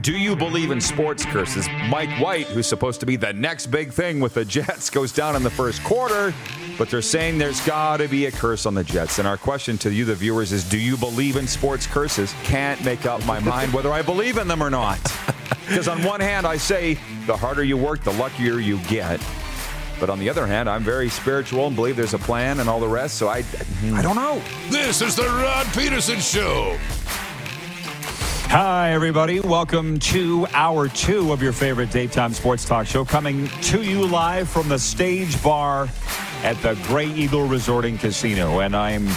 Do you believe in sports curses? Mike White, who's supposed to be the next big thing with the Jets, goes down in the first quarter, but they're saying there's got to be a curse on the Jets. And our question to you, the viewers, is do you believe in sports curses? Can't make up my mind whether I believe in them or not. Because on one hand, I say the harder you work, the luckier you get. But on the other hand, I'm very spiritual and believe there's a plan and all the rest. So I, I don't know. This is the Rod Pedersen Show. Hi, everybody. Welcome to hour two of your favorite daytime sports talk show, coming to you live from the stage bar at the Grey Eagle Resorting Casino. And I'm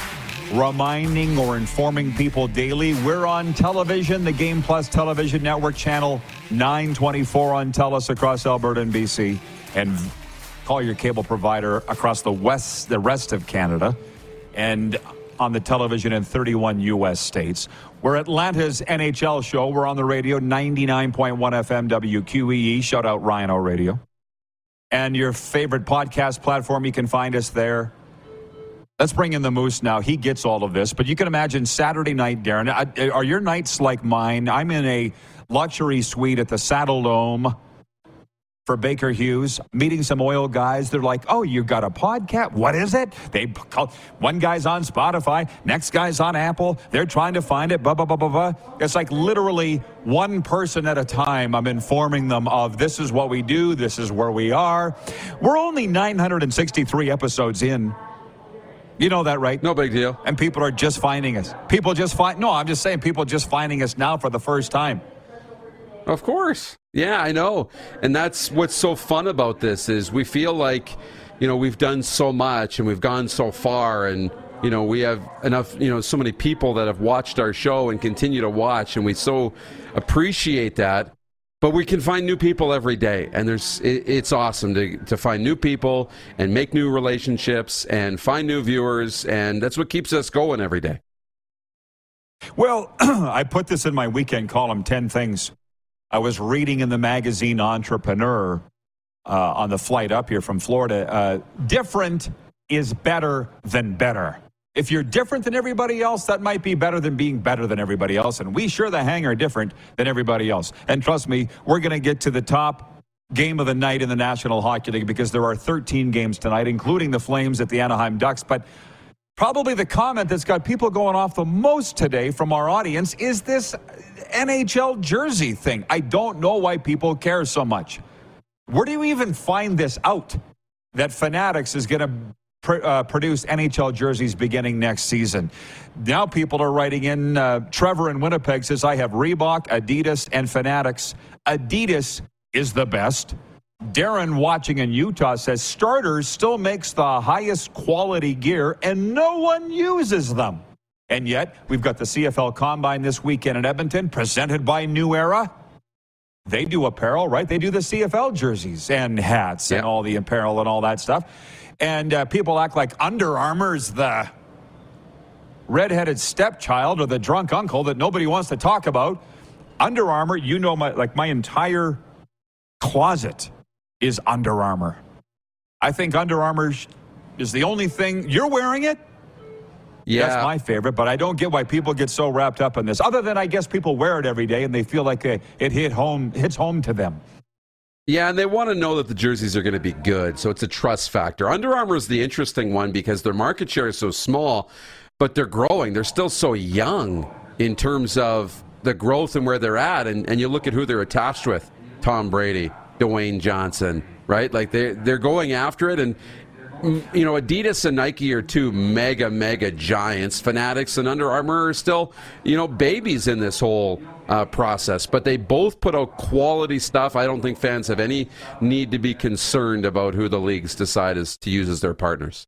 reminding or informing people daily we're on television, the Game Plus Television Network, channel 924 on TELUS across Alberta and BC, and call your cable provider across the west, the rest of Canada. And on the television in 31 U.S. states. We're Atlanta's NHL show. We're on the radio, 99.1 FM WQEE. Shout out Ryan O Radio. And your favorite podcast platform, you can find us there. Let's bring in the Moose now. He gets all of this, but you can imagine Saturday night, Darren. Are your nights like mine? I'm in a luxury suite at the Saddledome for Baker Hughes, meeting some oil guys. They're like, "Oh, you got a podcast? What is it?" They call one guy's on Spotify, next guy's on Apple. They're trying to find it. Blah blah blah blah blah. It's like literally one person at a time. I'm informing them of this is what we do. This is where we are. We're only 963 episodes in. You know that, right? No big deal. And people are just finding us. People just find. No, I'm just saying, people just finding us now for the first time. Of course. Yeah, I know. And that's what's so fun about this is we feel like, you know, we've done so much and we've gone so far and you know, we have enough, you know, so many people that have watched our show and continue to watch and we so appreciate that. But we can find new people every day, and there's it, it's awesome to, to find new people and make new relationships and find new viewers, and that's what keeps us going every day. Well, I put this in my weekend column 10 things I was reading in the magazine Entrepreneur uh, on the flight up here from Florida. Uh, different is better than better. If you're different than everybody else, that might be better than being better than everybody else. And we sure the hang are different than everybody else. And trust me, we're going to get to the top game of the night in the National Hockey League because there are 13 games tonight, including the Flames at the Anaheim Ducks. But Probably the comment that's got people going off the most today from our audience is this NHL jersey thing. I don't know why people care so much. Where do you even find this out that Fanatics is going to pr- uh, produce NHL jerseys beginning next season? Now people are writing in. Uh, Trevor in Winnipeg says, I have Reebok, Adidas, and Fanatics. Adidas is the best. Darren watching in Utah says starters still makes the highest quality gear and no one uses them. And yet, we've got the CFL Combine this weekend in Edmonton, presented by New Era. They do apparel, right? They do the CFL jerseys and hats and all the apparel and all that stuff. And uh, people act like Under Armour's the redheaded stepchild or the drunk uncle that nobody wants to talk about. Under Armour, you know, my like my entire closet is Under Armour. I think Under Armour is the only thing you're wearing it. Yeah. That's my favorite, but I don't get why people get so wrapped up in this. Other than I guess people wear it every day and they feel like it hit home hits home to them. Yeah, and they want to know that the jerseys are going to be good, so it's a trust factor. Under Armour is the interesting one because their market share is so small, but they're growing. They're still so young in terms of the growth and where they're at, and, and you look at who they're attached with Tom Brady, Dwayne Johnson, right? Like they they're going after it, and you know, Adidas and Nike are two mega, mega giants. Fanatics and Under Armour are still, you know, babies in this whole uh, process. But they both put out quality stuff. I don't think fans have any need to be concerned about who the leagues decide is to use as their partners.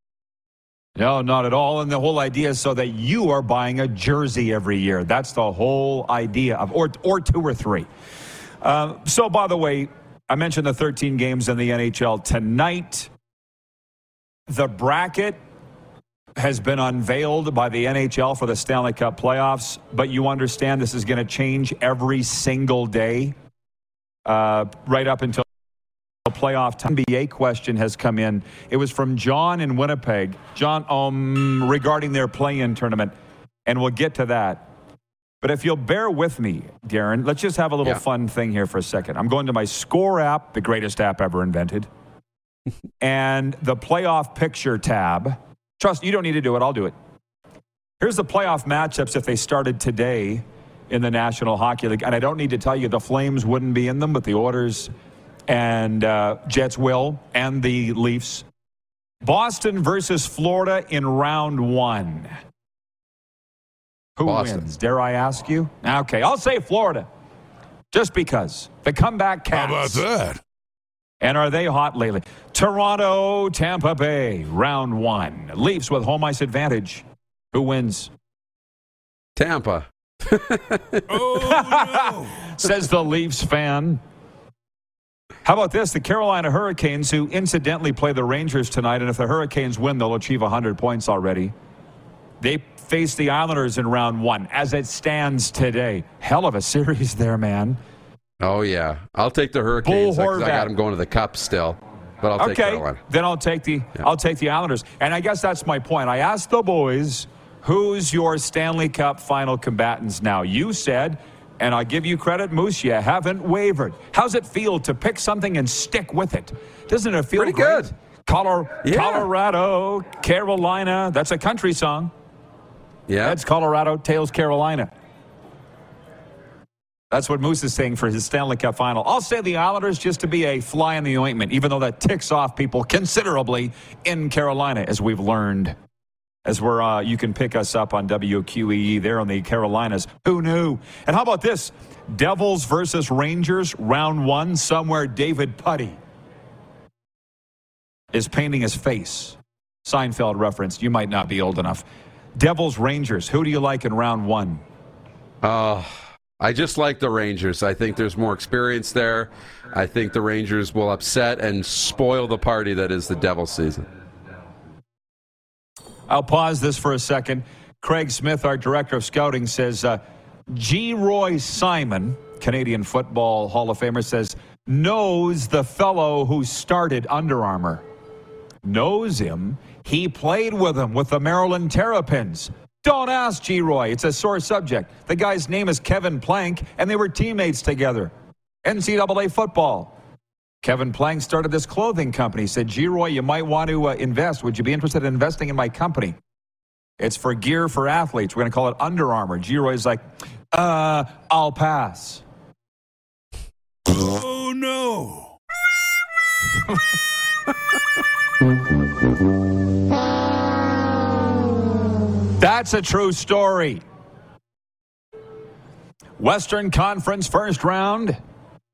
No, not at all. And the whole idea is so that you are buying a jersey every year. That's the whole idea of, or, or two or three. Uh, so, by the way, I mentioned the 13 games in the NHL tonight. The bracket has been unveiled by the NHL for the Stanley Cup playoffs, but you understand this is going to change every single day, uh, right up until the playoff time. NBA question has come in. It was from John in Winnipeg. John, um, regarding their play-in tournament, and we'll get to that. But if you'll bear with me, Darren, let's just have a little Yeah. fun thing here for a second. I'm going to my Score app, the greatest app ever invented and the playoff picture tab. Trust you don't need to do it. I'll do it. Here's the playoff matchups if they started today in the National Hockey League. And I don't need to tell you the Flames wouldn't be in them, but the Oilers and uh, Jets will, and the Leafs. Boston versus Florida in round one. Who Boston. wins? Dare I ask you? Okay, I'll say Florida. Just because. The comeback cats. How about that? And are they hot lately? Toronto, Tampa Bay, round one. Leafs with home ice advantage. Who wins? Tampa. Oh, no. Says the Leafs fan. How about this? The Carolina Hurricanes, who incidentally play the Rangers tonight, and if the Hurricanes win, they'll achieve 100 points already. They face the Islanders in round one as it stands today. Hell of a series there, man. Oh, yeah. I'll take the Hurricanes. I got them going to the Cup still. But I'll take okay, Carolina. then I'll take the I'll take the Islanders, and I guess that's my point. I asked the boys, "Who's your Stanley Cup final combatants now?" You said, and I give you credit, Moose. You haven't wavered. How's it feel to pick something and stick with it? Doesn't it feel Pretty great? good. Color, Yeah. Colorado, Carolina. That's a country song. Yeah. That's Colorado, Tails, Carolina. That's what Moose is saying for his Stanley Cup final. I'll say the Islanders just to be a fly in the ointment, even though that ticks off people considerably in Carolina, as we've learned. As we're, uh, you can pick us up on WQEE there on the Carolinas. Who knew? And how about this? Devils versus Rangers, round one, somewhere David Puddy is painting his face. Seinfeld reference. You might not be old enough. Devils Rangers. Who do you like in round one? I just like the Rangers. I think there's more experience there. I think the Rangers will upset and spoil the party that is the Devil season. I'll pause this for a second. Craig Smith, our director of scouting, says uh, Geroy Simon, Canadian Football Hall of Famer, says knows the fellow who started Under Armour. Knows him. He played with him with the Maryland Terrapins. Don't ask Geroy. It's a sore subject. The guy's name is Kevin Plank, and they were teammates together. NCAA football. Kevin Plank started this clothing company. He said, Geroy, you might want to uh, invest. Would you be interested in investing in my company? It's for gear for athletes. We're going to call it Under Armour. Geroy's like, uh, I'll pass. oh no. That's a true story. Western Conference first round,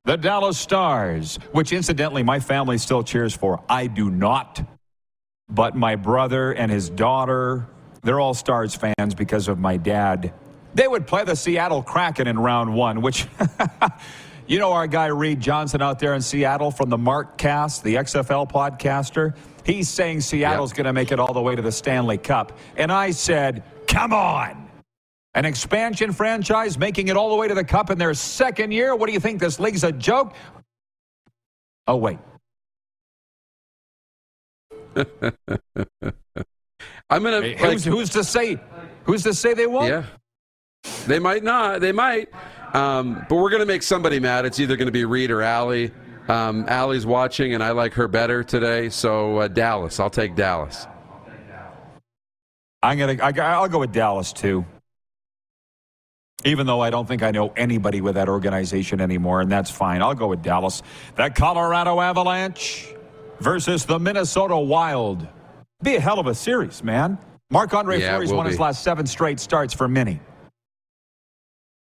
the Dallas Stars, which incidentally my family still cheers for. I do not. But my brother and his daughter, they're all Stars fans because of my dad. They would play the Seattle Kraken in round one, which, you know, our guy Reed Johnson out there in Seattle from the Mark Cast, the XFL podcaster, he's saying Seattle's Yep. going to make it all the way to the Stanley Cup. And I said, come on. An expansion franchise making it all the way to the Cup in their second year? What do you think? This league's a joke? Oh, wait. I'm gonna Hey, like, who's, who's to say? Who's to say they won't? yeah. They might not. They might. Um, but we're gonna make somebody mad. It's either gonna be Reed or Allie. Um, Allie's watching, and I like her better today. So uh, Dallas. I'll take Dallas. I'm gonna. I, I'll go with Dallas too. even though I don't think I know anybody with that organization anymore, and that's fine. I'll go with Dallas. The Colorado Avalanche versus the Minnesota Wild. Be a hell of a series, man. Marc Andre Yeah, Fleury's won his last seven straight starts for Mini.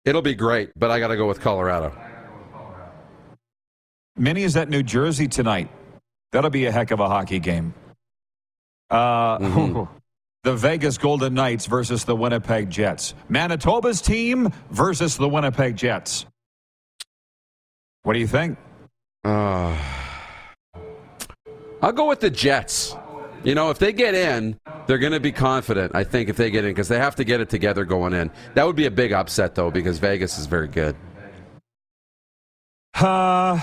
It'll be great, but I got to go with Colorado. Mini is at New Jersey tonight. That'll be a heck of a hockey game. Uh, Mhm. the Vegas Golden Knights versus the Winnipeg Jets. Manitoba's team versus the Winnipeg Jets. What do you think? Uh, I'll go with the Jets. You know, if they get in, they're going to be confident, I think, if they get in, because they have to get it together going in. That would be a big upset, though, because Vegas is very good. Uh,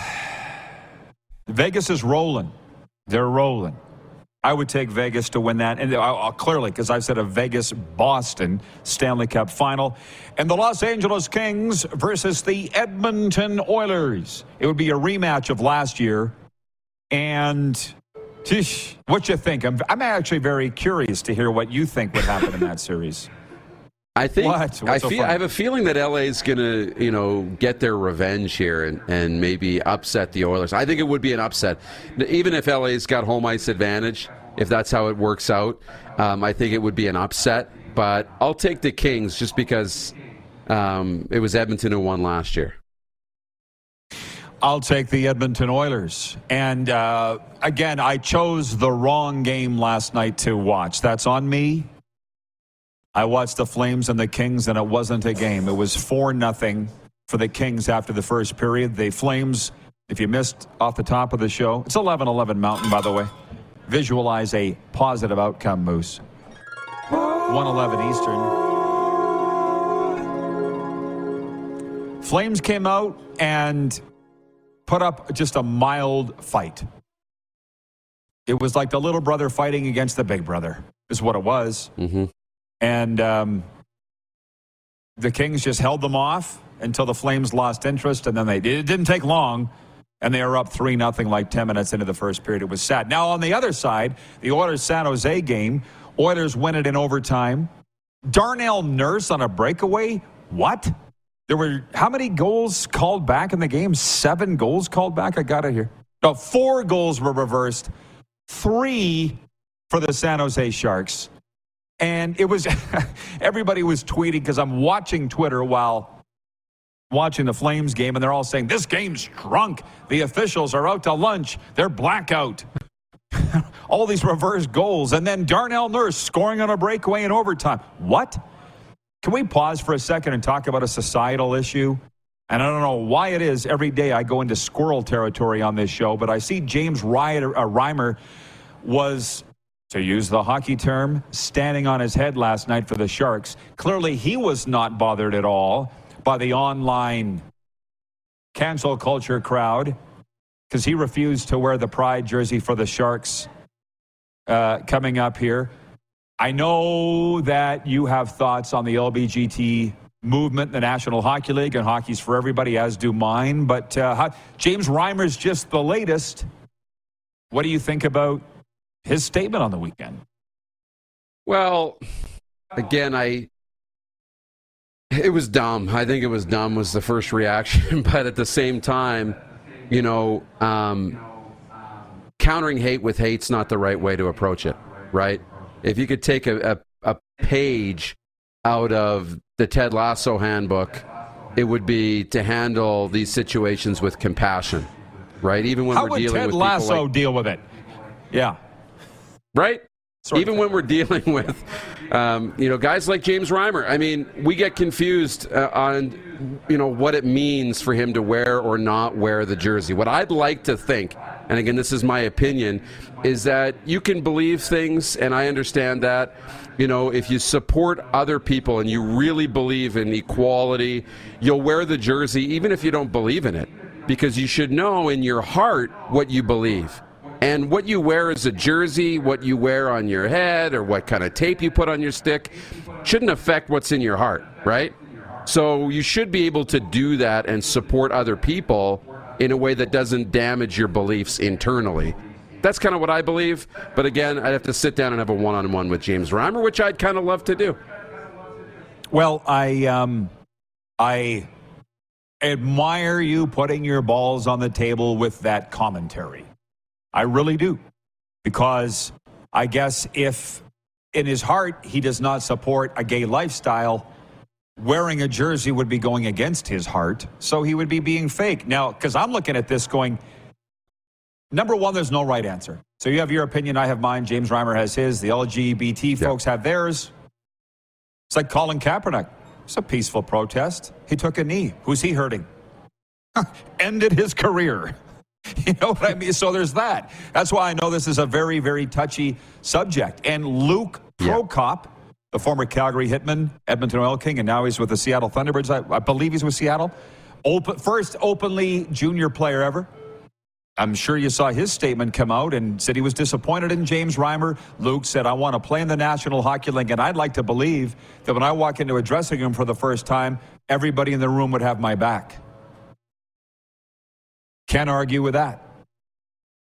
Vegas is rolling. They're rolling. I would take Vegas to win that, and clearly because I've said a Vegas Boston Stanley Cup final, and the Los Angeles Kings versus the Edmonton Oilers. It would be a rematch of last year, and tish, what you think? I'm, I'm actually very curious to hear what you think would happen in that series. I think What? I so feel? I have a feeling that LA is going to, you know, get their revenge here and, and maybe upset the Oilers. I think it would be an upset, even if LA's got home ice advantage. If that's how it works out, um, I think it would be an upset. But I'll take the Kings just because um, it was Edmonton who won last year. I'll take the Edmonton Oilers. And uh, again, I chose the wrong game last night to watch. That's on me. I watched the Flames and the Kings, and it wasn't a game. It was 4 nothing for the Kings after the first period. The Flames, if you missed off the top of the show, it's 11 11 Mountain, by the way. Visualize a positive outcome, Moose. 111 Eastern. Flames came out and put up just a mild fight. It was like the little brother fighting against the big brother, is what it was. hmm And um, the Kings just held them off until the Flames lost interest, and then they it didn't take long, and they were up three nothing like ten minutes into the first period. It was sad. Now on the other side, the Oilers San Jose game, Oilers win it in overtime. Darnell Nurse on a breakaway. What? There were how many goals called back in the game? Seven goals called back. I got it here. No, four goals were reversed. Three for the San Jose Sharks. And it was everybody was tweeting because I'm watching Twitter while watching the Flames game, and they're all saying, This game's drunk. The officials are out to lunch. They're blackout. all these reverse goals. And then Darnell Nurse scoring on a breakaway in overtime. What? Can we pause for a second and talk about a societal issue? And I don't know why it is every day I go into squirrel territory on this show, but I see James Ryder, uh, Reimer was, to use the hockey term, standing on his head last night for the Sharks. Clearly, he was not bothered at all by the online cancel culture crowd because he refused to wear the pride jersey for the Sharks uh, coming up here. I know that you have thoughts on the LBGT movement the National Hockey League and hockey's for everybody, as do mine. But uh, how, James Reimer's just the latest. What do you think about his statement on the weekend? Well, again, I it was dumb. I think it was dumb was the first reaction, but at the same time, you know, um, countering hate with hate's not the right way to approach it, right? If you could take a, a, a page out of the Ted Lasso handbook, it would be to handle these situations with compassion, right? Even when How we're would dealing Ted with Lasso people like, deal with it? Yeah. Right? Sort Even when we're dealing with, um, you know, guys like James Reimer. I mean, we get confused uh, on, you know, what it means for him to wear or not wear the jersey. What I'd like to think, and again, this is my opinion, is that you can believe things, and I understand that. You know, if you support other people and you really believe in equality, you'll wear the jersey even if you don't believe in it, because you should know in your heart what you believe. And what you wear as a jersey, what you wear on your head, or what kind of tape you put on your stick shouldn't affect what's in your heart, right? So you should be able to do that and support other people in a way that doesn't damage your beliefs internally. That's kind of what I believe. But again, I'd have to sit down and have a one on one with James Reimer, which I'd kind of love to do. Well, I um, I admire you putting your balls on the table with that commentary. I really do. Because I guess if in his heart he does not support a gay lifestyle, wearing a jersey would be going against his heart. So he would be being fake. Now, because I'm looking at this going, number one, there's no right answer. So you have your opinion, I have mine. James Reimer has his. The LGBT folks have theirs. It's like Colin Kaepernick. It's a peaceful protest. He took a knee. Who's he hurting? Ended his career. You know what I mean? So there's that. That's why I know this is a very, very touchy subject. And Luke Prokop, the former Calgary Hitman, Edmonton Oil King, and now he's with the Seattle Thunderbirds. I, I believe he's with Seattle. Open, first openly junior player ever. I'm sure you saw his statement come out and said he was disappointed in James Reimer. Luke said, I want to play in the National Hockey League, and I'd like to believe that when I walk into a dressing room for the first time, everybody in the room would have my back. Can't argue with that.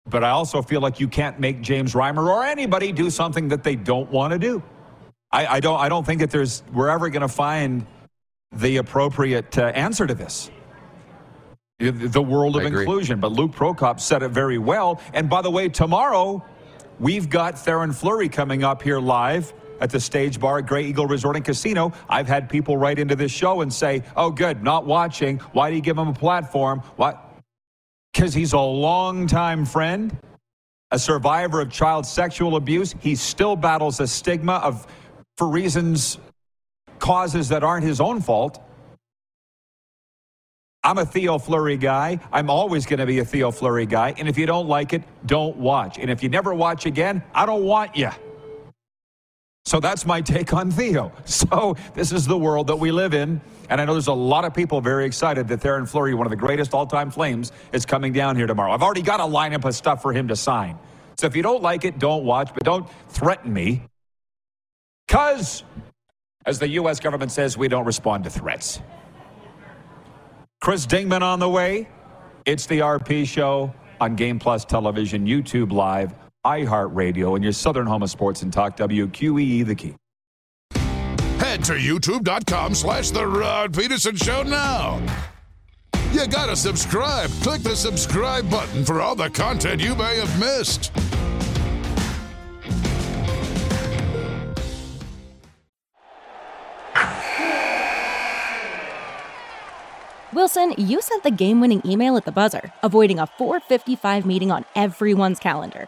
But I also feel like you can't make James Reimer or anybody do something that they don't want to do. I, I don't. I don't think that there's we're ever going to find the appropriate uh, answer to this. The world of inclusion. But Luke Prokop said it very well. And by the way, tomorrow we've got Theoren Fleury coming up here live at the Stage Bar at Grey Eagle Resort and Casino. I've had people write into this show and say, "Oh, good, not watching. Why do you give him a platform? What? Because he's a longtime friend, a survivor of child sexual abuse. He still battles a stigma of, for reasons, causes that aren't his own fault. I'm a Theo Fleury guy. I'm always going to be a Theo Fleury guy. And if you don't like it, don't watch. And if you never watch again, I don't want you. So that's my take on Theo. So this is the world that we live in. And I know there's a lot of people very excited that Theoren Fleury, one of the greatest all time Flames, is coming down here tomorrow. I've already got a lineup of stuff for him to sign. So if you don't like it, don't watch, but don't threaten me. Because, as the U.S. government says, we don't respond to threats. Chris Dingman on the way. It's the RP Show on Game Plus Television, YouTube Live, iHeartRadio, and your southern home of sports and talk, WQEE The Key. Head to youtube.com slash The Rod Pedersen Show now. You gotta subscribe. Click the subscribe button for all the content you may have missed. Wilson, you sent the game-winning email at the buzzer, avoiding a 4:55 meeting on everyone's calendar.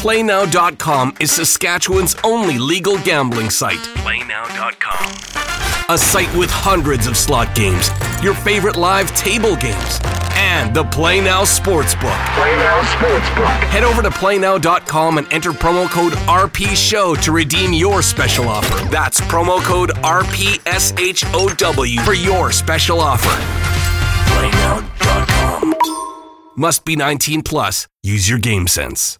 PlayNow.com is Saskatchewan's only legal gambling site. PlayNow.com. A site with hundreds of slot games, your favorite live table games, and the PlayNow Sportsbook. PlayNow Sportsbook. Head over to PlayNow.com and enter promo code RPSHOW to redeem your special offer. That's promo code RPSHOW for your special offer. PlayNow.com. Must be 19 plus. Use your game sense.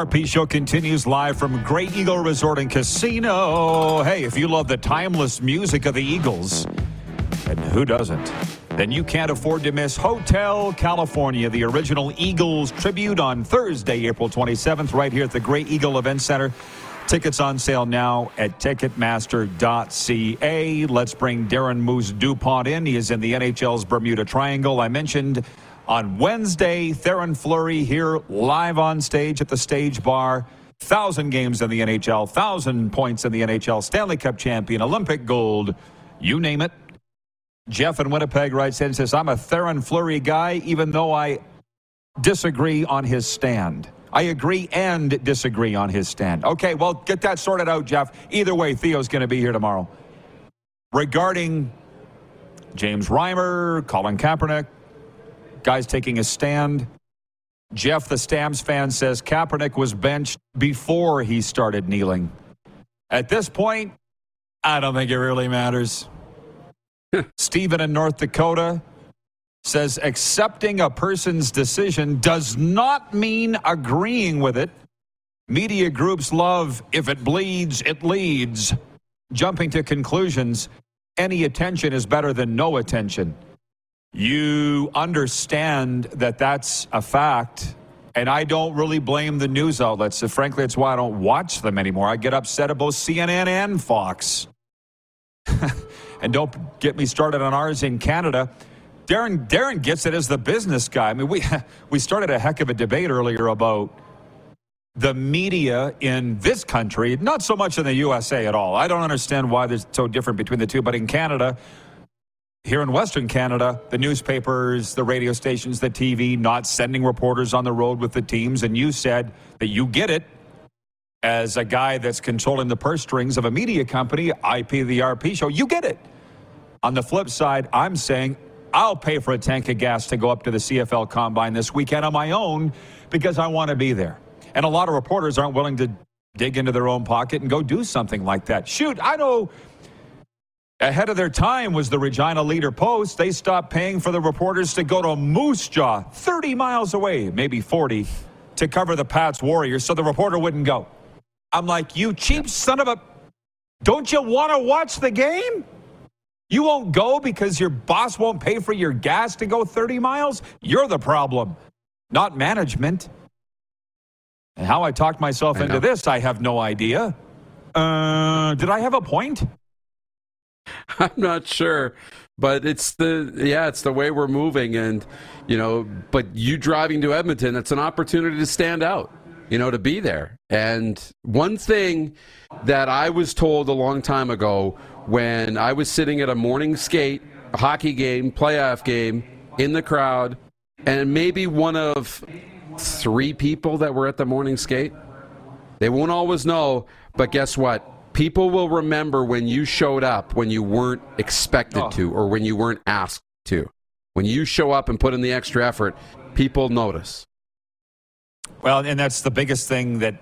RP Show continues live from Grey Eagle Resort and Casino. Hey, if you love the timeless music of the Eagles, and who doesn't? Then you can't afford to miss Hotel California, the original Eagles tribute on Thursday, April 27th, right here at the Grey Eagle Event Center. Tickets on sale now at Ticketmaster.ca. Let's bring Darren Moose DuPont in. He is in the NHL's Bermuda Triangle. I mentioned on Wednesday, Theoren Fleury here live on stage at the Stage Bar. Thousand games in the NHL, thousand points in the NHL, Stanley Cup champion, Olympic gold, you name it. Jeff in Winnipeg writes in and says, I'm a Theoren Fleury guy, even though I disagree on his stand. I agree and disagree on his stand. Okay, well, get that sorted out, Jeff. Either way, Theo's going to be here tomorrow. Regarding James Reimer, Colin Kaepernick, guys taking a stand. Jeff, the Stamps fan, says Kaepernick was benched before he started kneeling. At this point, I don't think it really matters. Stephen in North Dakota says accepting a person's decision does not mean agreeing with it. Media groups love if it bleeds, it leads. Jumping to conclusions, any attention is better than no attention. You understand that that's a fact. And I don't really blame the news outlets. So frankly, it's why I don't watch them anymore. I get upset about CNN and Fox. and don't get me started on ours in Canada. Darren, Darren gets it as the business guy. I mean, we, we started a heck of a debate earlier about the media in this country, not so much in the USA at all. I don't understand why there's so different between the two, but in Canada, here in Western Canada, the newspapers, the radio stations, the TV, not sending reporters on the road with the teams. And you said that you get it as a guy that's controlling the purse strings of a media company, IP the RP show. You get it. On the flip side, I'm saying I'll pay for a tank of gas to go up to the CFL combine this weekend on my own because I want to be there. And a lot of reporters aren't willing to dig into their own pocket and go do something like that. Shoot, I know ahead of their time was the Regina Leader Post. They stopped paying for the reporters to go to Moose Jaw, 30 miles away, maybe 40, to cover the Pats Warriors so the reporter wouldn't go. I'm like, you cheap son of a. Don't you want to watch the game? You won't go because your boss won't pay for your gas to go 30 miles? You're the problem, not management. And how I talked myself I into know. this, I have no idea. Uh, did I have a point? I'm not sure, but it's the yeah, it's the way we're moving, and you know, but you driving to Edmonton, it's an opportunity to stand out, you know, to be there. And one thing that I was told a long time ago when I was sitting at a morning skate, hockey game, playoff game, in the crowd, and maybe one of three people that were at the morning skate. They won't always know, but guess what? People will remember when you showed up when you weren't expected Oh. to or when you weren't asked to. When you show up and put in the extra effort, people notice. Well, and that's the biggest thing that,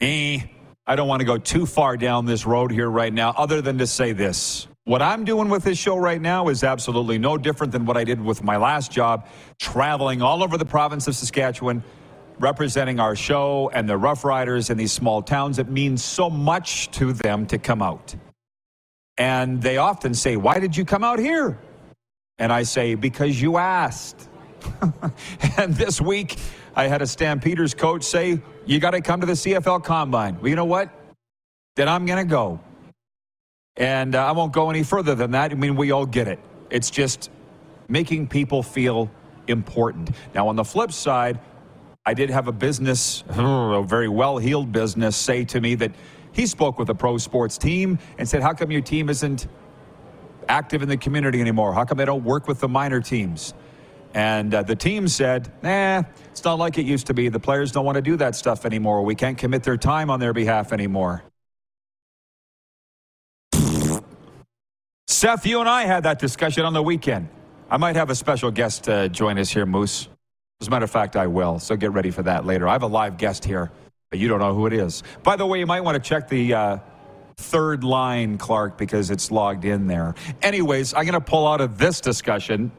eh, I don't want to go too far down this road here right now, other than to say this. What I'm doing with this show right now is absolutely no different than what I did with my last job, traveling all over the province of Saskatchewan, representing our show and the Roughriders in these small towns. It means so much to them to come out. And they often say, Why did you come out here? And I say, Because you asked. and this week, I had a Stampeders coach say, You got to come to the CFL combine. Well, you know what? Then I'm going to go. And uh, I won't go any further than that. I mean, we all get it. It's just making people feel important. Now, on the flip side, I did have a business, a very well heeled business, say to me that he spoke with a pro sports team and said, How come your team isn't active in the community anymore? How come they don't work with the minor teams? And uh, the team said, nah, it's not like it used to be. The players don't want to do that stuff anymore. We can't commit their time on their behalf anymore. Seth, you and I had that discussion on the weekend. I might have a special guest uh, join us here, Moose. As a matter of fact, I will. So get ready for that later. I have a live guest here, but you don't know who it is. By the way, you might want to check the uh, third line, Clark, because it's logged in there. Anyways, I'm going to pull out of this discussion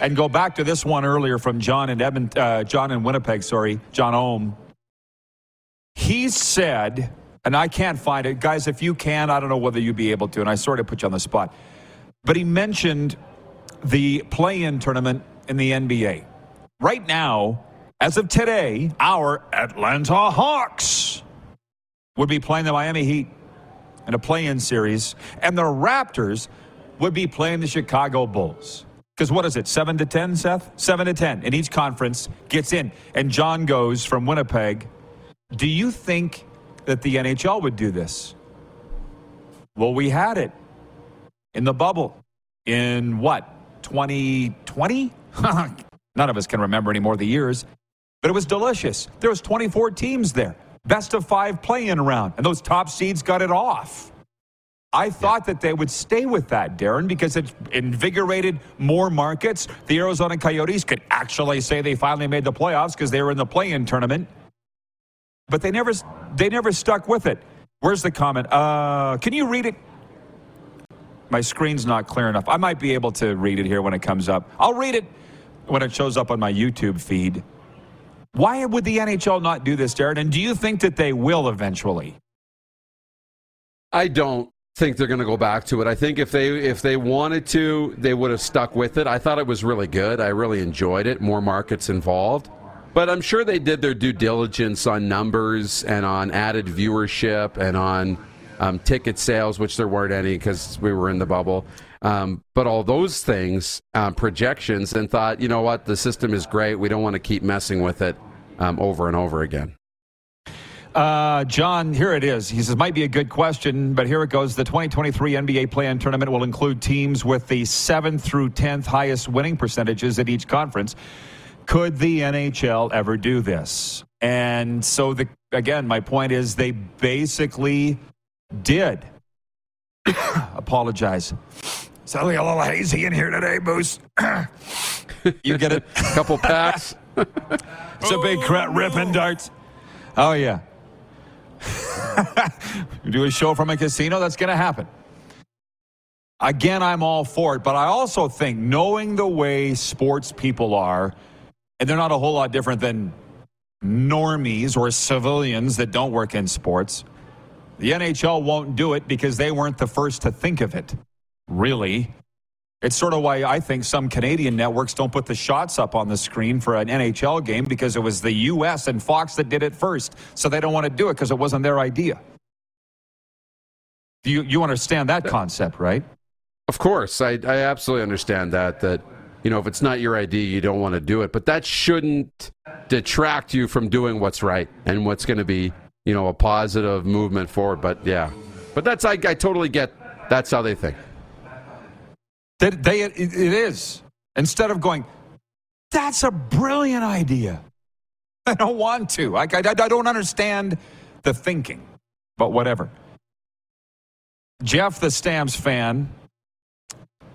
and go back to this one earlier from John and Edmund, uh, John in Winnipeg. Sorry, John Ohm. He said, and I can't find it, guys. If you can, I don't know whether you'd be able to, and I sort of put you on the spot. But he mentioned the play-in tournament in the NBA. Right now, as of today, our Atlanta Hawks would be playing the Miami Heat in a play-in series, and the Raptors would be playing the Chicago Bulls. Because what is it, seven to ten, Seth? Seven to ten in each conference gets in. And John goes from Winnipeg. Do you think that the NHL would do this? Well, we had it in the bubble in what 2020 none of us can remember anymore the years but it was delicious there was 24 teams there best of five play-in round and those top seeds got it off I thought that they would stay with that, Darren, because it invigorated more markets. The Arizona Coyotes could actually say they finally made the playoffs because they were in the play-in tournament, but they never they never stuck with it. Where's the comment? Uh, can you read it? My screen's not clear enough. I might be able to read it here when it comes up. I'll read it when it shows up on my YouTube feed. Why would the NHL not do this, Jared? And do you think that they will eventually? I don't think they're going to go back to it. I think if they if they wanted to, they would have stuck with it. I thought it was really good. I really enjoyed it. More markets involved. But I'm sure they did their due diligence on numbers and on added viewership and on um, ticket sales, which there weren't any because we were in the bubble. Um, but all those things, um, projections, and thought, you know what, the system is great. We don't want to keep messing with it um, over and over again. Uh, John, here it is. He says, might be a good question, but here it goes. The 2023 NBA play in tournament will include teams with the 7th through 10th highest winning percentages at each conference. Could the NHL ever do this? And so, the, again, my point is they basically did. Apologize. Sounding a little hazy in here today, Moose. you get it? A couple packs. it's a big crap ripping darts. Oh, yeah. you do a show from a casino, that's going to happen. Again, I'm all for it, but I also think knowing the way sports people are, and they're not a whole lot different than normies or civilians that don't work in sports. The NHL won't do it because they weren't the first to think of it, really. It's sort of why I think some Canadian networks don't put the shots up on the screen for an NHL game because it was the U.S. and Fox that did it first. So they don't want to do it because it wasn't their idea. You, you understand that concept, right? Of course. I, I absolutely understand that. That, you know, if it's not your idea, you don't want to do it. But that shouldn't detract you from doing what's right and what's going to be you know, a positive movement forward. But yeah, but that's I, I totally get. That's how they think. That they it, it is instead of going, that's a brilliant idea. I don't want to. I, I, I don't understand the thinking, but whatever. Jeff, the Stamps fan,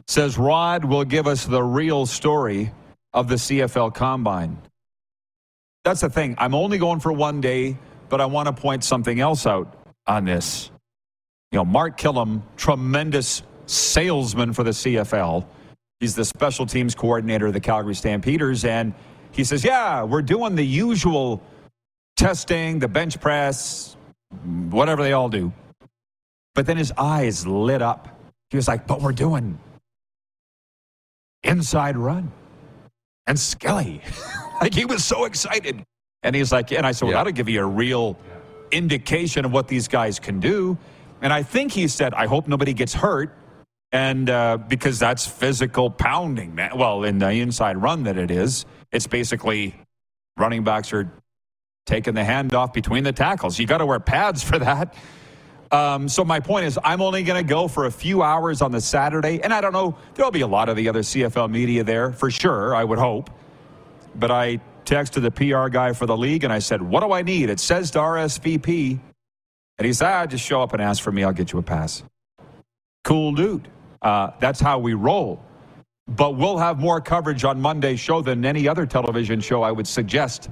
says Rod will give us the real story of the CFL Combine. That's the thing. I'm only going for one day but I want to point something else out on this. You know, Mark Kilam, tremendous salesman for the CFL. He's the special teams coordinator of the Calgary Stampeders. And he says, Yeah, we're doing the usual testing, the bench press, whatever they all do. But then his eyes lit up. He was like, But we're doing inside run and Skelly. like he was so excited. And he's like, and I said, well, that'll give you a real indication of what these guys can do. And I think he said, I hope nobody gets hurt. And uh, because that's physical pounding, man. Well, in the inside run that it is, it's basically running backs are taking the handoff between the tackles. You got to wear pads for that. Um, so my point is, I'm only going to go for a few hours on the Saturday, and I don't know. There'll be a lot of the other CFL media there for sure. I would hope, but I texted the PR guy for the league and I said, What do I need? It says to RSVP. And he said, ah, just show up and ask for me. I'll get you a pass. Cool dude. Uh, that's how we roll. But we'll have more coverage on Monday's show than any other television show, I would suggest,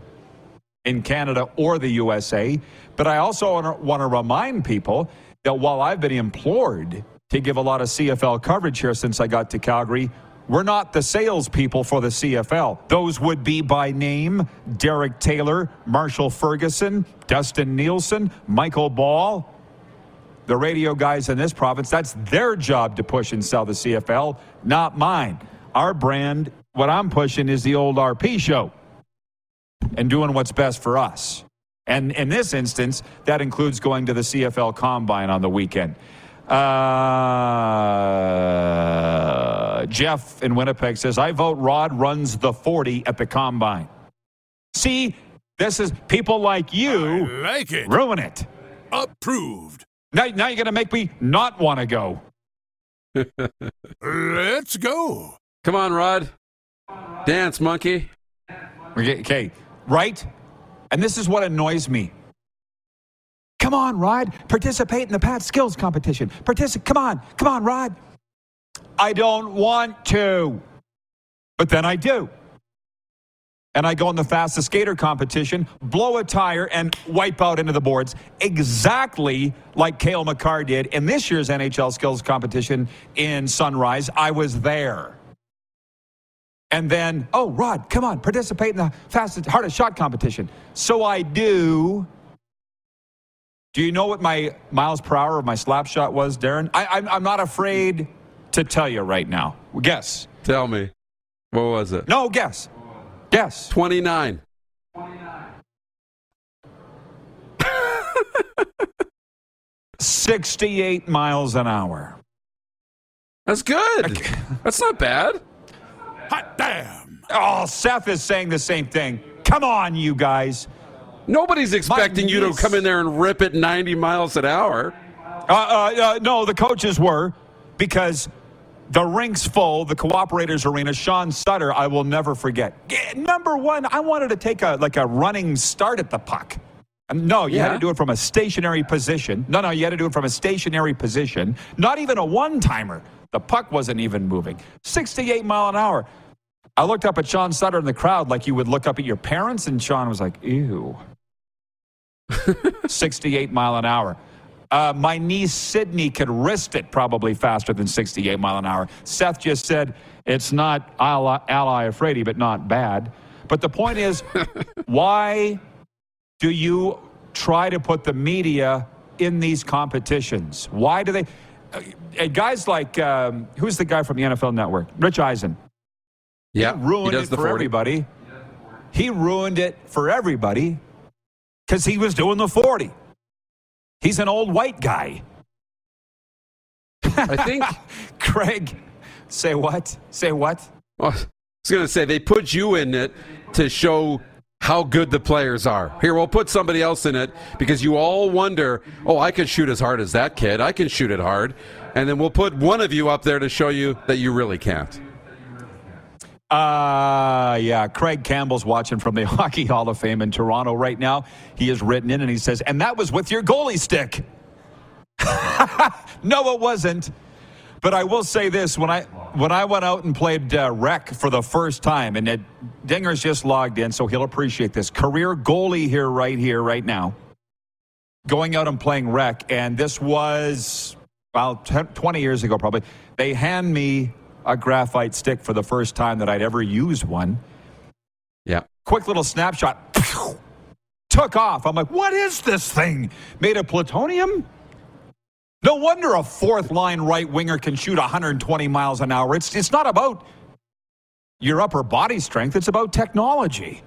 in Canada or the USA. But I also want to remind people that while I've been implored to give a lot of CFL coverage here since I got to Calgary, we're not the salespeople for the CFL. Those would be by name Derek Taylor, Marshall Ferguson, Dustin Nielsen, Michael Ball, the radio guys in this province. That's their job to push and sell the CFL, not mine. Our brand, what I'm pushing is the old RP show and doing what's best for us. And in this instance, that includes going to the CFL Combine on the weekend. Uh, Jeff in Winnipeg says, I vote Rod runs the 40 at the Combine. See, this is people like you like it. ruin it. Approved. Now, now you're going to make me not want to go. Let's go. Come on, Rod. Dance, monkey. Okay, okay, right? And this is what annoys me. Come on, Rod. Participate in the Pat Skills competition. Participate. Come on. Come on, Rod. I don't want to. But then I do. And I go in the fastest skater competition, blow a tire, and wipe out into the boards, exactly like Cale Makar did in this year's NHL skills competition in Sunrise. I was there. And then, oh, Rod, come on, participate in the fastest, hardest shot competition. So I do. Do you know what my miles per hour of my slap shot was, Darren? I, I'm, I'm not afraid to tell you right now. Guess. Tell me. What was it? No, guess. Guess. 29. 68 miles an hour. That's good. That's not bad. Hot damn. Oh, Seth is saying the same thing. Come on, you guys. Nobody's expecting you to come in there and rip it 90 miles an hour. Uh, uh, uh, no, the coaches were because the rink's full, the Cooperators Arena. Sean Sutter, I will never forget. Number one, I wanted to take a like a running start at the puck. Um, No, you had to do it from a stationary position. No, no, you had to do it from a stationary position. Not even a one timer. The puck wasn't even moving. 68 mile an hour. I looked up at Sean Sutter in the crowd like you would look up at your parents, and Sean was like, ew. 68 mile an hour. Uh, my niece Sydney could wrist it probably faster than 68 mile an hour. Seth just said it's not ally, ally Afraidy, but not bad. But the point is, why do you try to put the media in these competitions? Why do they? Uh, guys like um, who's the guy from the NFL Network? Rich Eisen. Yeah, ruined he does it the for 40. everybody. He ruined it for everybody because he was doing the 40. He's an old white guy. I think. Craig, say what? Say what? Well, I was going to say they put you in it to show how good the players are. Here, we'll put somebody else in it because you all wonder, oh, I can shoot as hard as that kid. I can shoot it hard. And then we'll put one of you up there to show you that you really can't. Uh, yeah, Craig Campbell's watching from the Hockey Hall of Fame in Toronto right now. He is written in and he says, and that was with your goalie stick. no, it wasn't. But I will say this: when I when I went out and played uh, rec for the first time, and it, Dinger's just logged in, so he'll appreciate this. Career goalie here, right here, right now. Going out and playing rec, and this was well, 10, 20 years ago, probably. They hand me a graphite stick for the first time that I'd ever used one. Yeah. Quick little snapshot. Took off. I'm like, what is this thing? Made of plutonium? No wonder a fourth line right winger can shoot 120 miles an hour. It's, it's not about your upper body strength, it's about technology.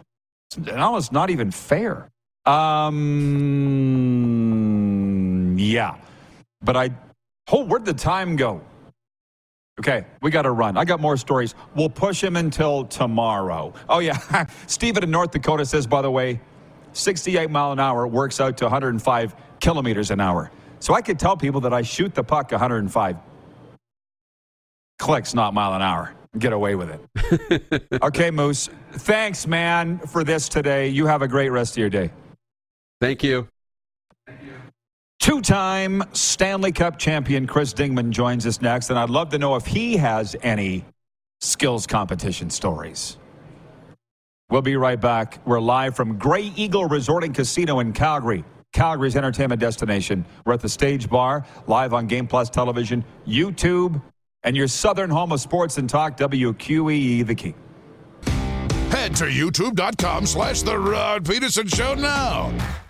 It's, no, it's not even fair. Um, yeah. But I, oh, where'd the time go? Okay, we got to run. I got more stories. We'll push him until tomorrow. Oh, yeah. Stephen in North Dakota says, by the way, 68 mile an hour works out to 105 kilometers an hour. So I could tell people that I shoot the puck 105 clicks, not mile an hour. Get away with it. okay, Moose. Thanks, man, for this today. You have a great rest of your day. Thank you. Two time Stanley Cup champion Chris Dingman joins us next, and I'd love to know if he has any skills competition stories. We'll be right back. We're live from Grey Eagle Resort and Casino in Calgary, Calgary's entertainment destination. We're at the Stage Bar, live on Game Plus Television, YouTube, and your southern home of sports and talk, WQEE, the key. Head to youtube.com slash The Rod Pedersen Show now.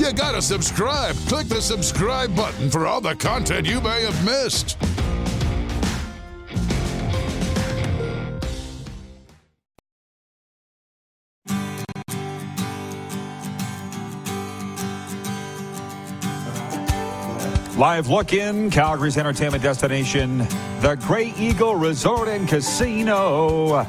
You gotta subscribe. Click the subscribe button for all the content you may have missed. Live look in Calgary's entertainment destination, the Grey Eagle Resort and Casino.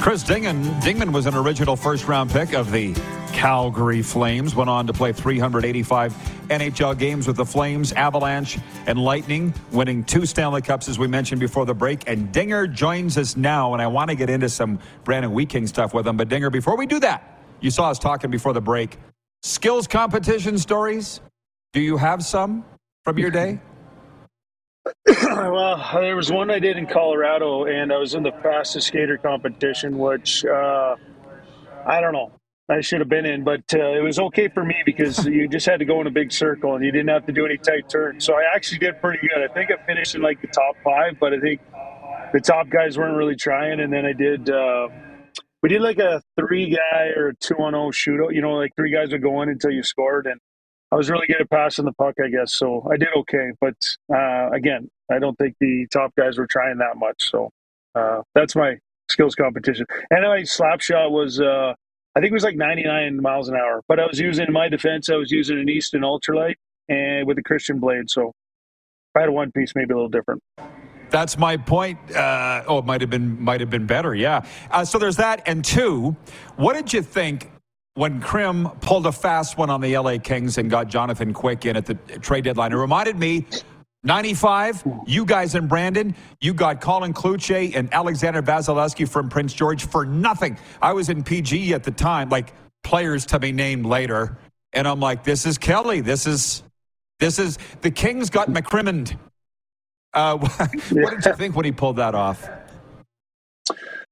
Chris Dingman, Dingman was an original first round pick of the Calgary Flames. Went on to play 385 NHL games with the Flames, Avalanche, and Lightning, winning two Stanley Cups, as we mentioned before the break. And Dinger joins us now, and I want to get into some Brandon Wheat King stuff with him. But Dinger, before we do that, you saw us talking before the break. Skills competition stories. Do you have some? from your day? well, there was one I did in Colorado, and I was in the fastest skater competition, which uh, I don't know. I should have been in, but uh, it was okay for me because you just had to go in a big circle and you didn't have to do any tight turns. So I actually did pretty good. I think I finished in like the top five, but I think the top guys weren't really trying. And then I did, uh, we did like a three guy or two on zero shootout. You know, like three guys would go in until you scored, and I was really good at passing the puck, I guess. So I did okay. But uh, again, I don't think the top guys were trying that much. So uh, that's my skills competition. And my slap shot was, uh, I think it was like 99 miles an hour. But I was using, in my defense, I was using an Easton Ultralight and with a Christian blade. So I had a one piece, maybe a little different. That's my point. Uh, oh, it might have been might have been better. Yeah. Uh, so there's that. And two, what did you think when Krim pulled a fast one on the LA Kings and got Jonathan Quick in at the trade deadline. It reminded me 95, you guys in Brandon, you got Colin Cloutier and Alexander Vasilevskiy from Prince George for nothing. I was in PG at the time, like players to be named later. And I'm like, this is Kelly. This is, this is, the Kings got McCrimmon. Uh, what did you think when he pulled that off?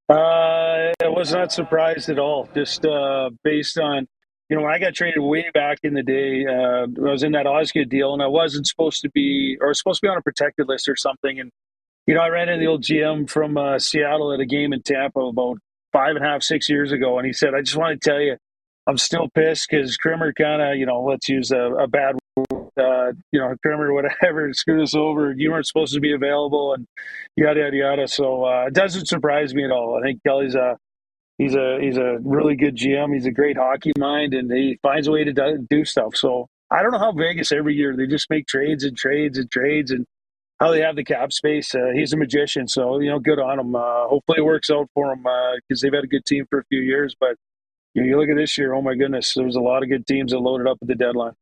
Uh, I was not surprised at all. Just uh, based on, you know, when I got traded way back in the day, uh, I was in that Osgood deal, and I wasn't supposed to be, or supposed to be on a protected list or something. And you know, I ran into the old GM from uh, Seattle at a game in Tampa about five and a half, six years ago, and he said, "I just want to tell you, I'm still pissed because Krimmer kind of, you know, let's use a, a bad uh, you know, Krimmer, whatever, screwed us over. You weren't supposed to be available, and yada yada yada. So uh, it doesn't surprise me at all. I think Kelly's a he's a he's a really good GM. He's a great hockey mind, and he finds a way to do, stuff. So I don't know how Vegas every year they just make trades and trades and trades and how they have the cap space. Uh, he's a magician, so you know, good on him. Uh, hopefully, it works out for him because uh, they've had a good team for a few years. But you, know, you look at this year, oh my goodness, there was a lot of good teams that loaded up at the deadline.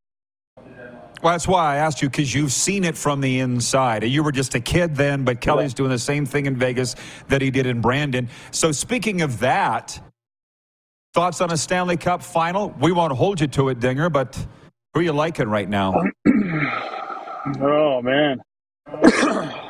Well, that's why I asked you because you've seen it from the inside. You were just a kid then, but Kelly's doing the same thing in Vegas that he did in Brandon. So, speaking of that, thoughts on a Stanley Cup final? We won't hold you to it, Dinger, but who are you liking right now? oh, man.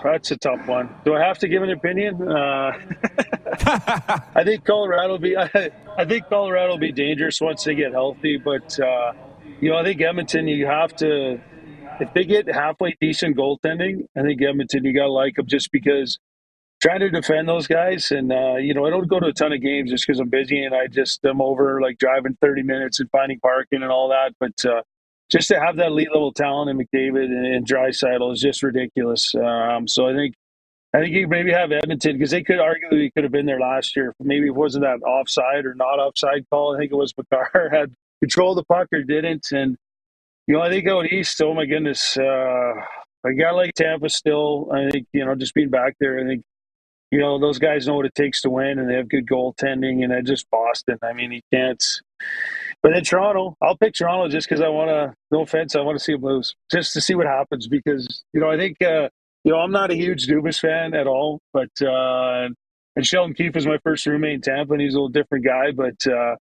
That's a tough one. Do I have to give an opinion? Uh, I think Colorado will be. I, I, think Colorado will be dangerous once they get healthy, but uh, you know, I think Edmonton, you have to, if they get halfway decent goaltending, I think Edmonton, you got to like them just because trying to defend those guys. And, uh, you know, I don't go to a ton of games just because I'm busy and I just am over like driving 30 minutes and finding parking and all that. But uh, just to have that elite level talent in McDavid and, and Draisaitl is just ridiculous. Um, so I think. I think you maybe have Edmonton because they could arguably could have been there last year. Maybe it wasn't that offside or not offside call. I think it was Makar had control the puck or didn't. And, you know, I think out east, oh my goodness, uh, a guy like Tampa still, I think, you know, just being back there, I think, you know, those guys know what it takes to win and they have good goaltending. And then just Boston, I mean, he can't. But then Toronto, I'll pick Toronto just because I want to, no offense, I want to see them lose just to see what happens because, you know, I think, uh, you know, I'm not a huge Dubas fan at all, but, uh, and Sheldon Keefe was my first roommate in Tampa and he's a little different guy, but, uh,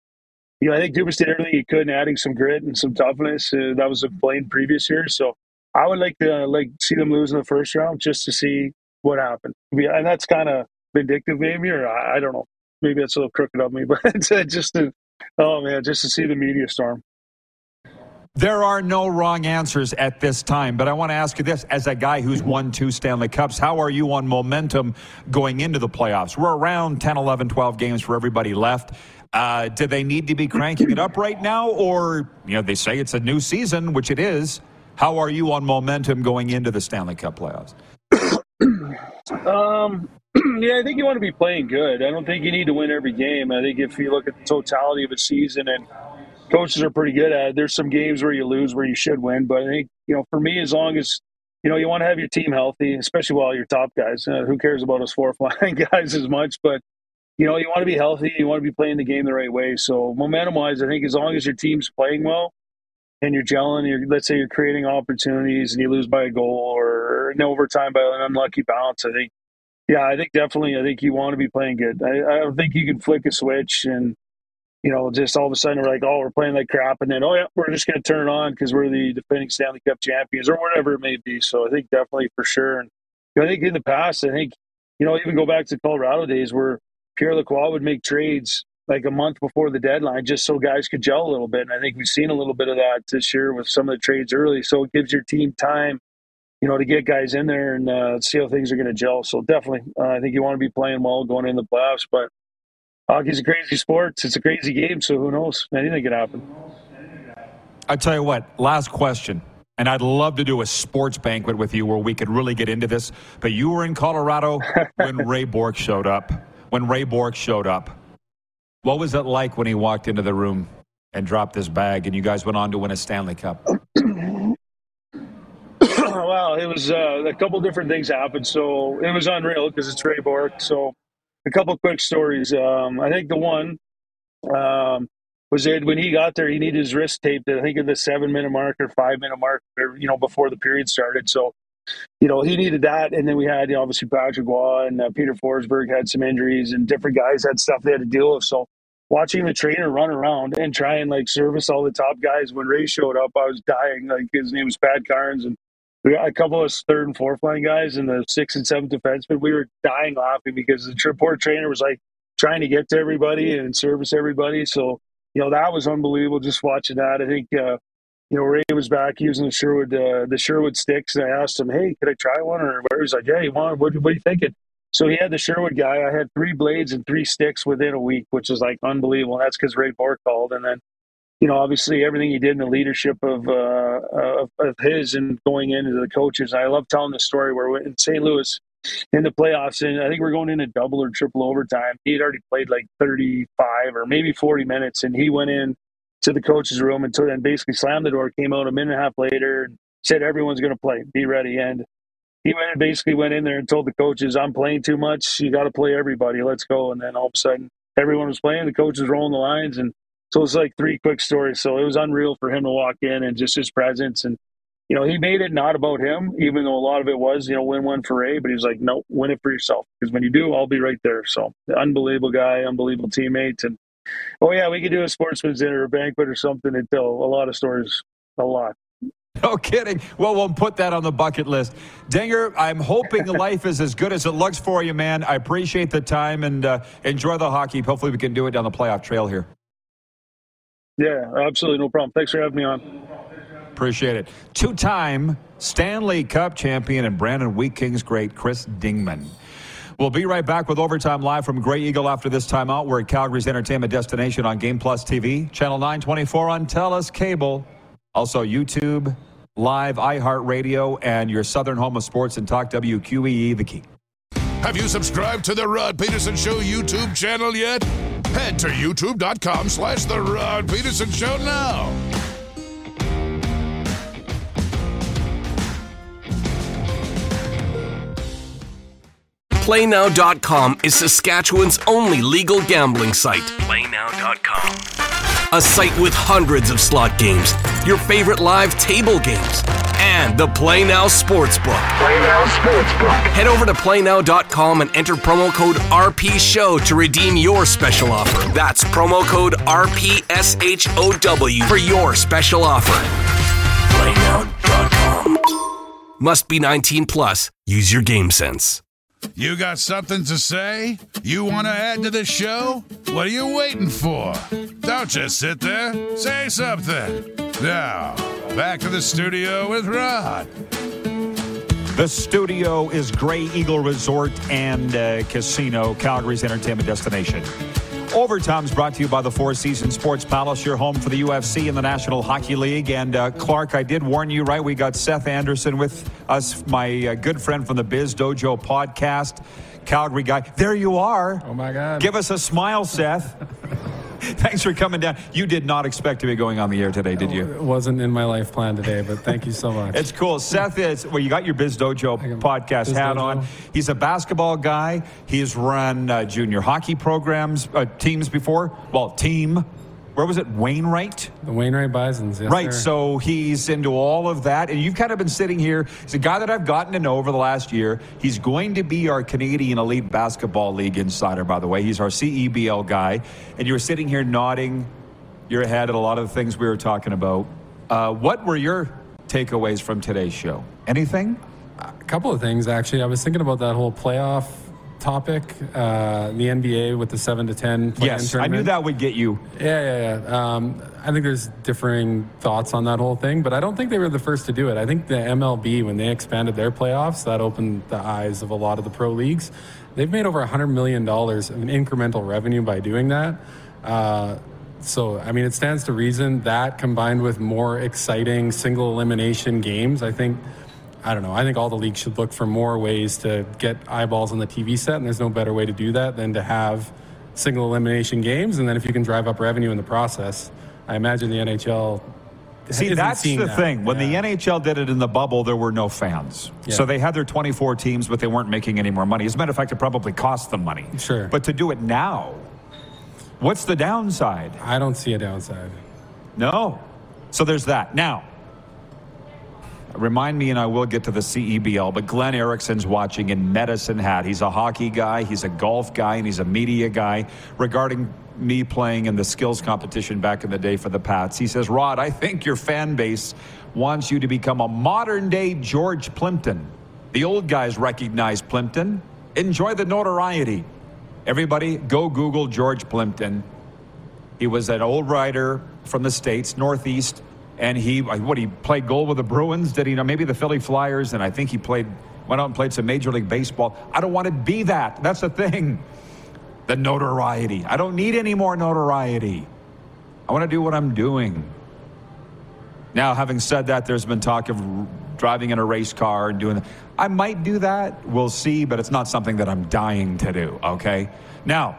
you know, I think Dubas did everything he could in adding some grit and some toughness. Uh, that was a plain previous year. So I would like to uh, like see them lose in the first round just to see what happened. And that's kind of vindictive, maybe, or I, I, don't know. Maybe that's a little crooked of me, but just to, oh man, just to see the media storm. There are no wrong answers at this time, but I want to ask you this as a guy who's won two Stanley Cups, how are you on momentum going into the playoffs? We're around 10, 11, 12 games for everybody left. Uh, do they need to be cranking it up right now? Or, you know, they say it's a new season, which it is. How are you on momentum going into the Stanley Cup playoffs? um, yeah, I think you want to be playing good. I don't think you need to win every game. I think if you look at the totality of a season and coaches are pretty good at it. There's some games where you lose where you should win, but I think you know for me, as long as you know you want to have your team healthy, especially while your top guys. Uh, who cares about us four flying guys as much? But you know you want to be healthy. You want to be playing the game the right way. So momentum wise, I think as long as your team's playing well and you're gelling, you're, let's say you're creating opportunities and you lose by a goal or in overtime by an unlucky bounce, I think. Yeah, I think definitely. I think you want to be playing good. I, I don't think you can flick a switch and you know, just all of a sudden we're like, oh, we're playing like crap, and then oh yeah, we're just going to turn it on because we're the defending Stanley Cup champions or whatever it may be. So I think definitely for sure, and I think in the past, I think you know, even go back to Colorado days where Pierre Lacroix would make trades like a month before the deadline just so guys could gel a little bit, and I think we've seen a little bit of that this year with some of the trades early. So it gives your team time. You know, to get guys in there and uh, see how things are going to gel. So definitely, uh, I think you want to be playing well going in the playoffs. But hockey's a crazy sport. It's a crazy game, so who knows? Anything could happen. I tell you what. Last question. And I'd love to do a sports banquet with you where we could really get into this. But you were in Colorado when Ray Bourque showed up. When Ray Bourque showed up, what was it like when he walked into the room and dropped this bag, and you guys went on to win a Stanley Cup? well, it was uh, a couple different things happened. So it was unreal because it's Ray Bourque. So a couple quick stories. Um, I think the one um, was that when he got there, he needed his wrist taped. I think at the seven minute mark or five minute mark, or, you know, before the period started. So, you know, he needed that. And then we had you know, obviously Patrick Roy and uh, Peter Forsberg had some injuries, and different guys had stuff they had to deal with. So, watching the trainer run around and try and like service all the top guys when Ray showed up, I was dying. Like his name was Pat Karns, and we got a couple of third and fourth line guys and the sixth and seventh defensemen. We were dying laughing because the report trainer was like trying to get to everybody and service everybody. So, you know, that was unbelievable just watching that. I think, uh, you know, Ray was back using the Sherwood, uh, the Sherwood sticks. And I asked him, Hey, could I try one? Or he's like, Yeah, you want, what, what are you thinking? So he had the Sherwood guy. I had three blades and three sticks within a week, which is like unbelievable. That's because Ray Bourque called. And then you know, obviously everything he did in the leadership of, uh, of, of his and going into the coaches. I love telling the story where in St. Louis in the playoffs, and I think we're going into double or triple overtime. He had already played like 35 or maybe 40 minutes, and he went in to the coach's room and, and basically slammed the door, came out a minute and a half later, and said everyone's going to play, be ready. And he went and basically went in there and told the coaches, "I'm playing too much. You got to play everybody. Let's go." And then all of a sudden, everyone was playing. The coach was rolling the lines, and so it's like three quick stories. So it was unreal for him to walk in and just his presence. And, you know, he made it not about him, even though a lot of it was, you know, win one for A, But he was like, no, win it for yourself. Because when you do, I'll be right there. So unbelievable guy, unbelievable teammate. And, oh, yeah, we could do a sportsman's dinner or banquet or something and tell a lot of stories, a lot. No kidding. Well, we'll put that on the bucket list. Dinger, I'm hoping life is as good as it looks for you, man. I appreciate the time and uh, enjoy the hockey. Hopefully, we can do it down the playoff trail here. Yeah, absolutely. No problem. Thanks for having me on. Appreciate it. Two time Stanley Cup champion and Brandon Wheat Kings great Chris Dingman. We'll be right back with Overtime Live from Grey Eagle after this timeout. We're at Calgary's entertainment destination on Game Plus TV, Channel 924 on TELUS Cable, also YouTube, Live, iHeartRadio, and your southern home of sports and talk WQEE, The Key. Have you subscribed to the Rod Pedersen Show YouTube channel yet? Head to youtube.com slash The Rod Pedersen Show now. PlayNow.com is Saskatchewan's only legal gambling site. PlayNow.com. A site with hundreds of slot games, your favorite live table games and the PlayNow Sportsbook. Play Now Sportsbook. Head over to playnow.com and enter promo code RPSHOW to redeem your special offer. That's promo code RPSHOW for your special offer. Playnow.com. Must be 19 plus. Use your game sense. You got something to say? You want to add to the show? What are you waiting for? Don't just sit there. Say something. Now, back to the studio with Rod. The studio is Grey Eagle Resort and uh, Casino, Calgary's entertainment destination. Overtime's brought to you by the Four Seasons Sports Palace, your home for the UFC and the National Hockey League. And uh, Clark, I did warn you, right? We got Seth Anderson with us, my uh, good friend from the Biz Dojo podcast, Calgary guy. There you are. Oh, my God. Give us a smile, Seth. Thanks for coming down. You did not expect to be going on the air today, did you? It wasn't in my life plan today, but thank you so much. It's cool. Seth is, well, you got your Biz Dojo podcast Biz hat Dojo. on. He's a basketball guy. He's run uh, junior hockey programs, uh, teams before. Well, team. Where was it? Wainwright? The Wainwright Bisons, yes, right. sir. So he's into all of that. And you've kind of been sitting here. He's a guy that I've gotten to know over the last year. He's going to be our Canadian Elite Basketball League insider, by the way. He's our CEBL guy. And you were sitting here nodding your head at a lot of the things we were talking about. Uh, what were your takeaways from today's show? Anything? A couple of things, actually. I was thinking about that whole playoff topic, uh, the NBA with the 7 to 10 play-in Yes, I knew that would get you. Yeah, yeah, yeah. Um, I think there's differing thoughts on that whole thing, but I don't think they were the first to do it. I think the MLB, when they expanded their playoffs, that opened the eyes of a lot of the pro leagues. They've made over $100 million in incremental revenue by doing that. Uh, so, I mean, it stands to reason that combined with more exciting single elimination games, I think. I don't know. I think all the leagues should look for more ways to get eyeballs on the TV set, and there's no better way to do that than to have single elimination games. And then if you can drive up revenue in the process, I imagine the NHL. See, that's the that. thing. When the NHL did it in the bubble, there were no fans. Yeah. So they had their 24 teams, but they weren't making any more money. As a matter of fact, it probably cost them money. Sure. But to do it now, what's the downside? I don't see a downside. No. So there's that. Now, remind me, and I will get to the CEBL, but Glenn Erickson's watching in Medicine Hat. He's a hockey guy, he's a golf guy, and he's a media guy. Regarding me playing in the skills competition back in the day for the Pats, he says, Rod, I think your fan base wants you to become a modern day George Plimpton. The old guys recognize Plimpton. Enjoy the notoriety. Everybody, go Google George Plimpton. He was an old writer from the States, Northeast, and he, what, he played goal with the Bruins? Did he know? Maybe the Philly Flyers, and I think he played, went out and played some Major League Baseball. I don't want to be that. That's the thing. The notoriety. I don't need any more notoriety. I want to do what I'm doing. Now, having said that, there's been talk of driving in a race car and doing. I might do that. We'll see, but it's not something that I'm dying to do, okay? Now,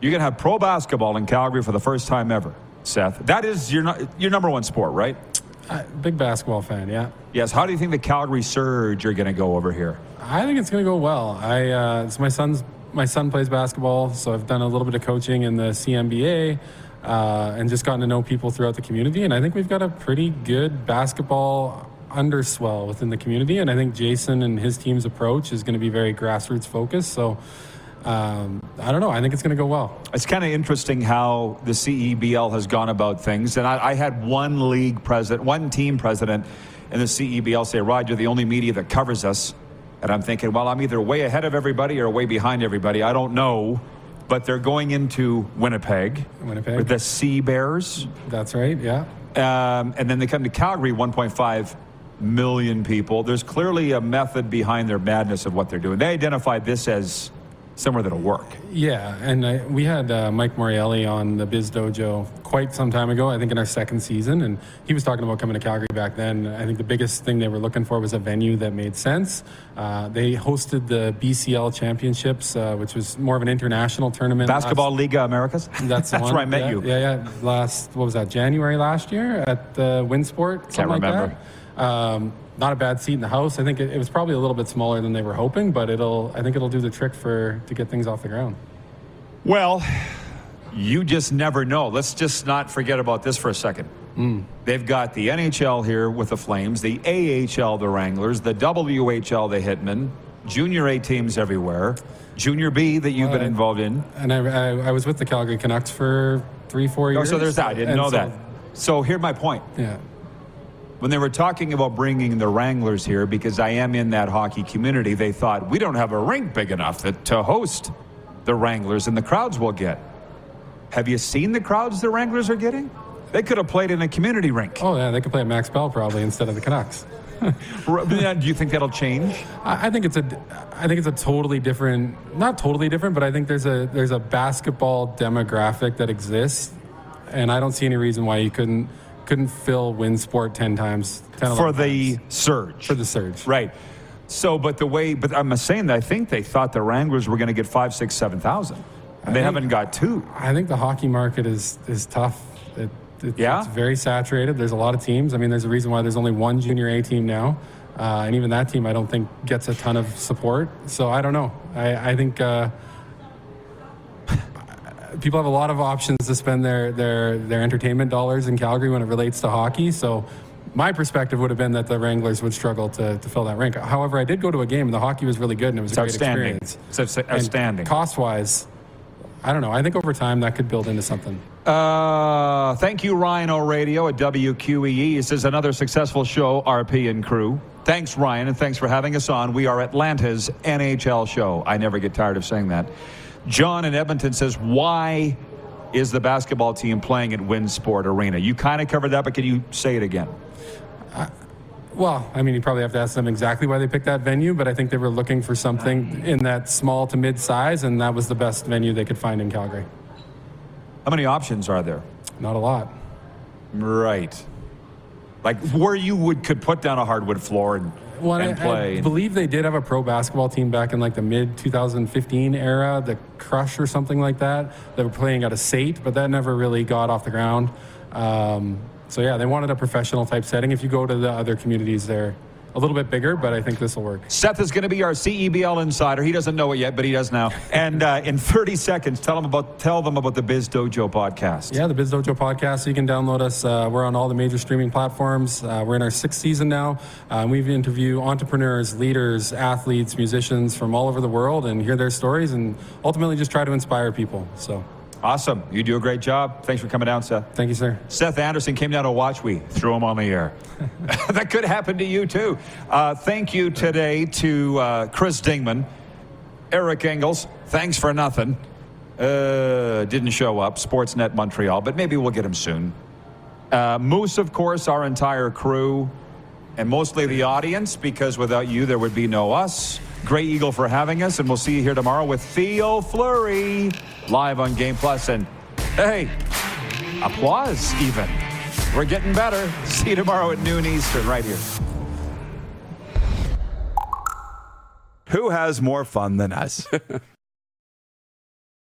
you're going to have pro basketball in Calgary for the first time ever, Seth. That is your, your number one sport, right? Uh, big basketball fan, yeah. Yes. How do you think the Calgary Surge are going to go over here? I think it's going to go well. I uh, it's my son's my son plays basketball, so I've done a little bit of coaching in the CMBA uh, and just gotten to know people throughout the community. And I think we've got a pretty good basketball underswell within the community. And I think Jason and his team's approach is going to be very grassroots focused. So um, I don't know. I think it's going to go well. It's kind of interesting how the CEBL has gone about things. And I, I had one league president, one team president in the CEBL say, Rod, you're the only media that covers us. And I'm thinking, well, I'm either way ahead of everybody or way behind everybody. I don't know. But they're going into Winnipeg, Winnipeg. with the Sea Bears. That's right. Yeah. Um, and then they come to Calgary, 1.5 million people. There's clearly a method behind their madness of what they're doing. They identified this as somewhere that'll work. Yeah, and I, we had uh, Mike Morreale on the Biz Dojo quite some time ago, I think in our second season, and he was talking about coming to Calgary back then. I think the biggest thing they were looking for was a venue that made sense. Uh, they hosted the BCL Championships, uh, which was more of an international tournament. Basketball last- Liga Americas? That's the That's one. where I met yeah, you. Yeah, yeah. Last, what was that, January last year at the Winsport? something like remember. that. Um, not a bad seat in the house. I think it, it was probably a little bit smaller than they were hoping, but it'll. I think it'll do the trick for to get things off the ground. Well, you just never know. Let's just not forget about this for a second. They've got the NHL here with the Flames, the AHL, the Wranglers, the WHL, the Hitmen, Junior A teams everywhere, Junior B that you've been Uh, involved in. And I, I, I was with the Calgary Canucks for three, four years. so there's that. I didn't And know so- that. So here's my point. Yeah. When they were talking about bringing the Wranglers here, because I am in that hockey community, they thought we don't have a rink big enough that, to host the Wranglers and the crowds we'll get. Have you seen the crowds the Wranglers are getting? They could have played in a community rink. Oh, yeah, they could play at Max Bell probably instead of the Canucks. Do you think that'll change? I, I think it's a, I think it's a totally different, not totally different, but I think there's a there's a basketball demographic that exists, and I don't see any reason why you couldn't couldn't fill WinSport ten times 10, for the times. surge. for the surge. Right. So, but the way, but I'm saying that I think they thought the Wranglers were going to get five, six, seven thousand. And they think- haven't got two. I think the hockey market is is tough. It, it, Yeah? it's very saturated. There's a lot of teams. I mean, there's a reason why there's only one junior A team now, uh, and even that team I don't think gets a ton of support. So I don't know. I, I think. Uh, People have a lot of options to spend their, their, their entertainment dollars in Calgary when it relates to hockey. So, my perspective would have been that the Wranglers would struggle to, to fill that rink. However, I did go to a game and the hockey was really good and it was It's a great outstanding. experience. It's outstanding. Cost wise, I don't know. I think over time that could build into something. Uh, thank you, Ryan O'Radio at WQEE. This is another successful show, RP and crew. Thanks, Ryan, and thanks for having us on. We are Atlanta's NHL show. I never get tired of saying that. John in Edmonton says, Why is the basketball team playing at Winsport Arena? You kind of covered that, but can you say it again? Uh, well, I mean, you probably have to ask them exactly why they picked that venue, but I think they were looking for something in that small to mid size, and that was the best venue they could find in Calgary. How many options are there? Not a lot. Right. Like where you would could put down a hardwood floor and, Well, and I, play. I believe they did have a pro basketball team back in like the mid 2015 era, the Crush or something like that. They were playing at a SAIT, but that never really got off the ground. Um, so yeah, they wanted a professional type setting. If you go to the other communities, they're a little bit bigger, but I think this will work. Seth is going to be our CEBL insider. He doesn't know it yet, but he does now. And uh, in 30 seconds, tell them about tell them about the Biz Dojo podcast. Yeah, the Biz Dojo podcast. You can download us. Uh, we're on all the major streaming platforms. Uh, we're in our sixth season now. Uh, we interview entrepreneurs, leaders, athletes, musicians from all over the world and hear their stories and ultimately just try to inspire people. So Awesome. You do a great job. Thanks for coming down, Seth. thank you, sir. Seth Anderson came down to watch. We threw him on the air. that could happen to you too. Uh, thank you today to uh, Chris Dingman, Eric Engels. Thanks for nothing. Uh, didn't show up. Sportsnet Montreal, but maybe we'll get him soon. Uh, Moose, of course, our entire crew, and mostly the audience, because without you, there would be no us. Grey Eagle for having us, and we'll see you here tomorrow with Theo Fleury live on Game Plus. And hey, applause even. We're getting better. See you tomorrow at noon Eastern, right here. Who has more fun than us?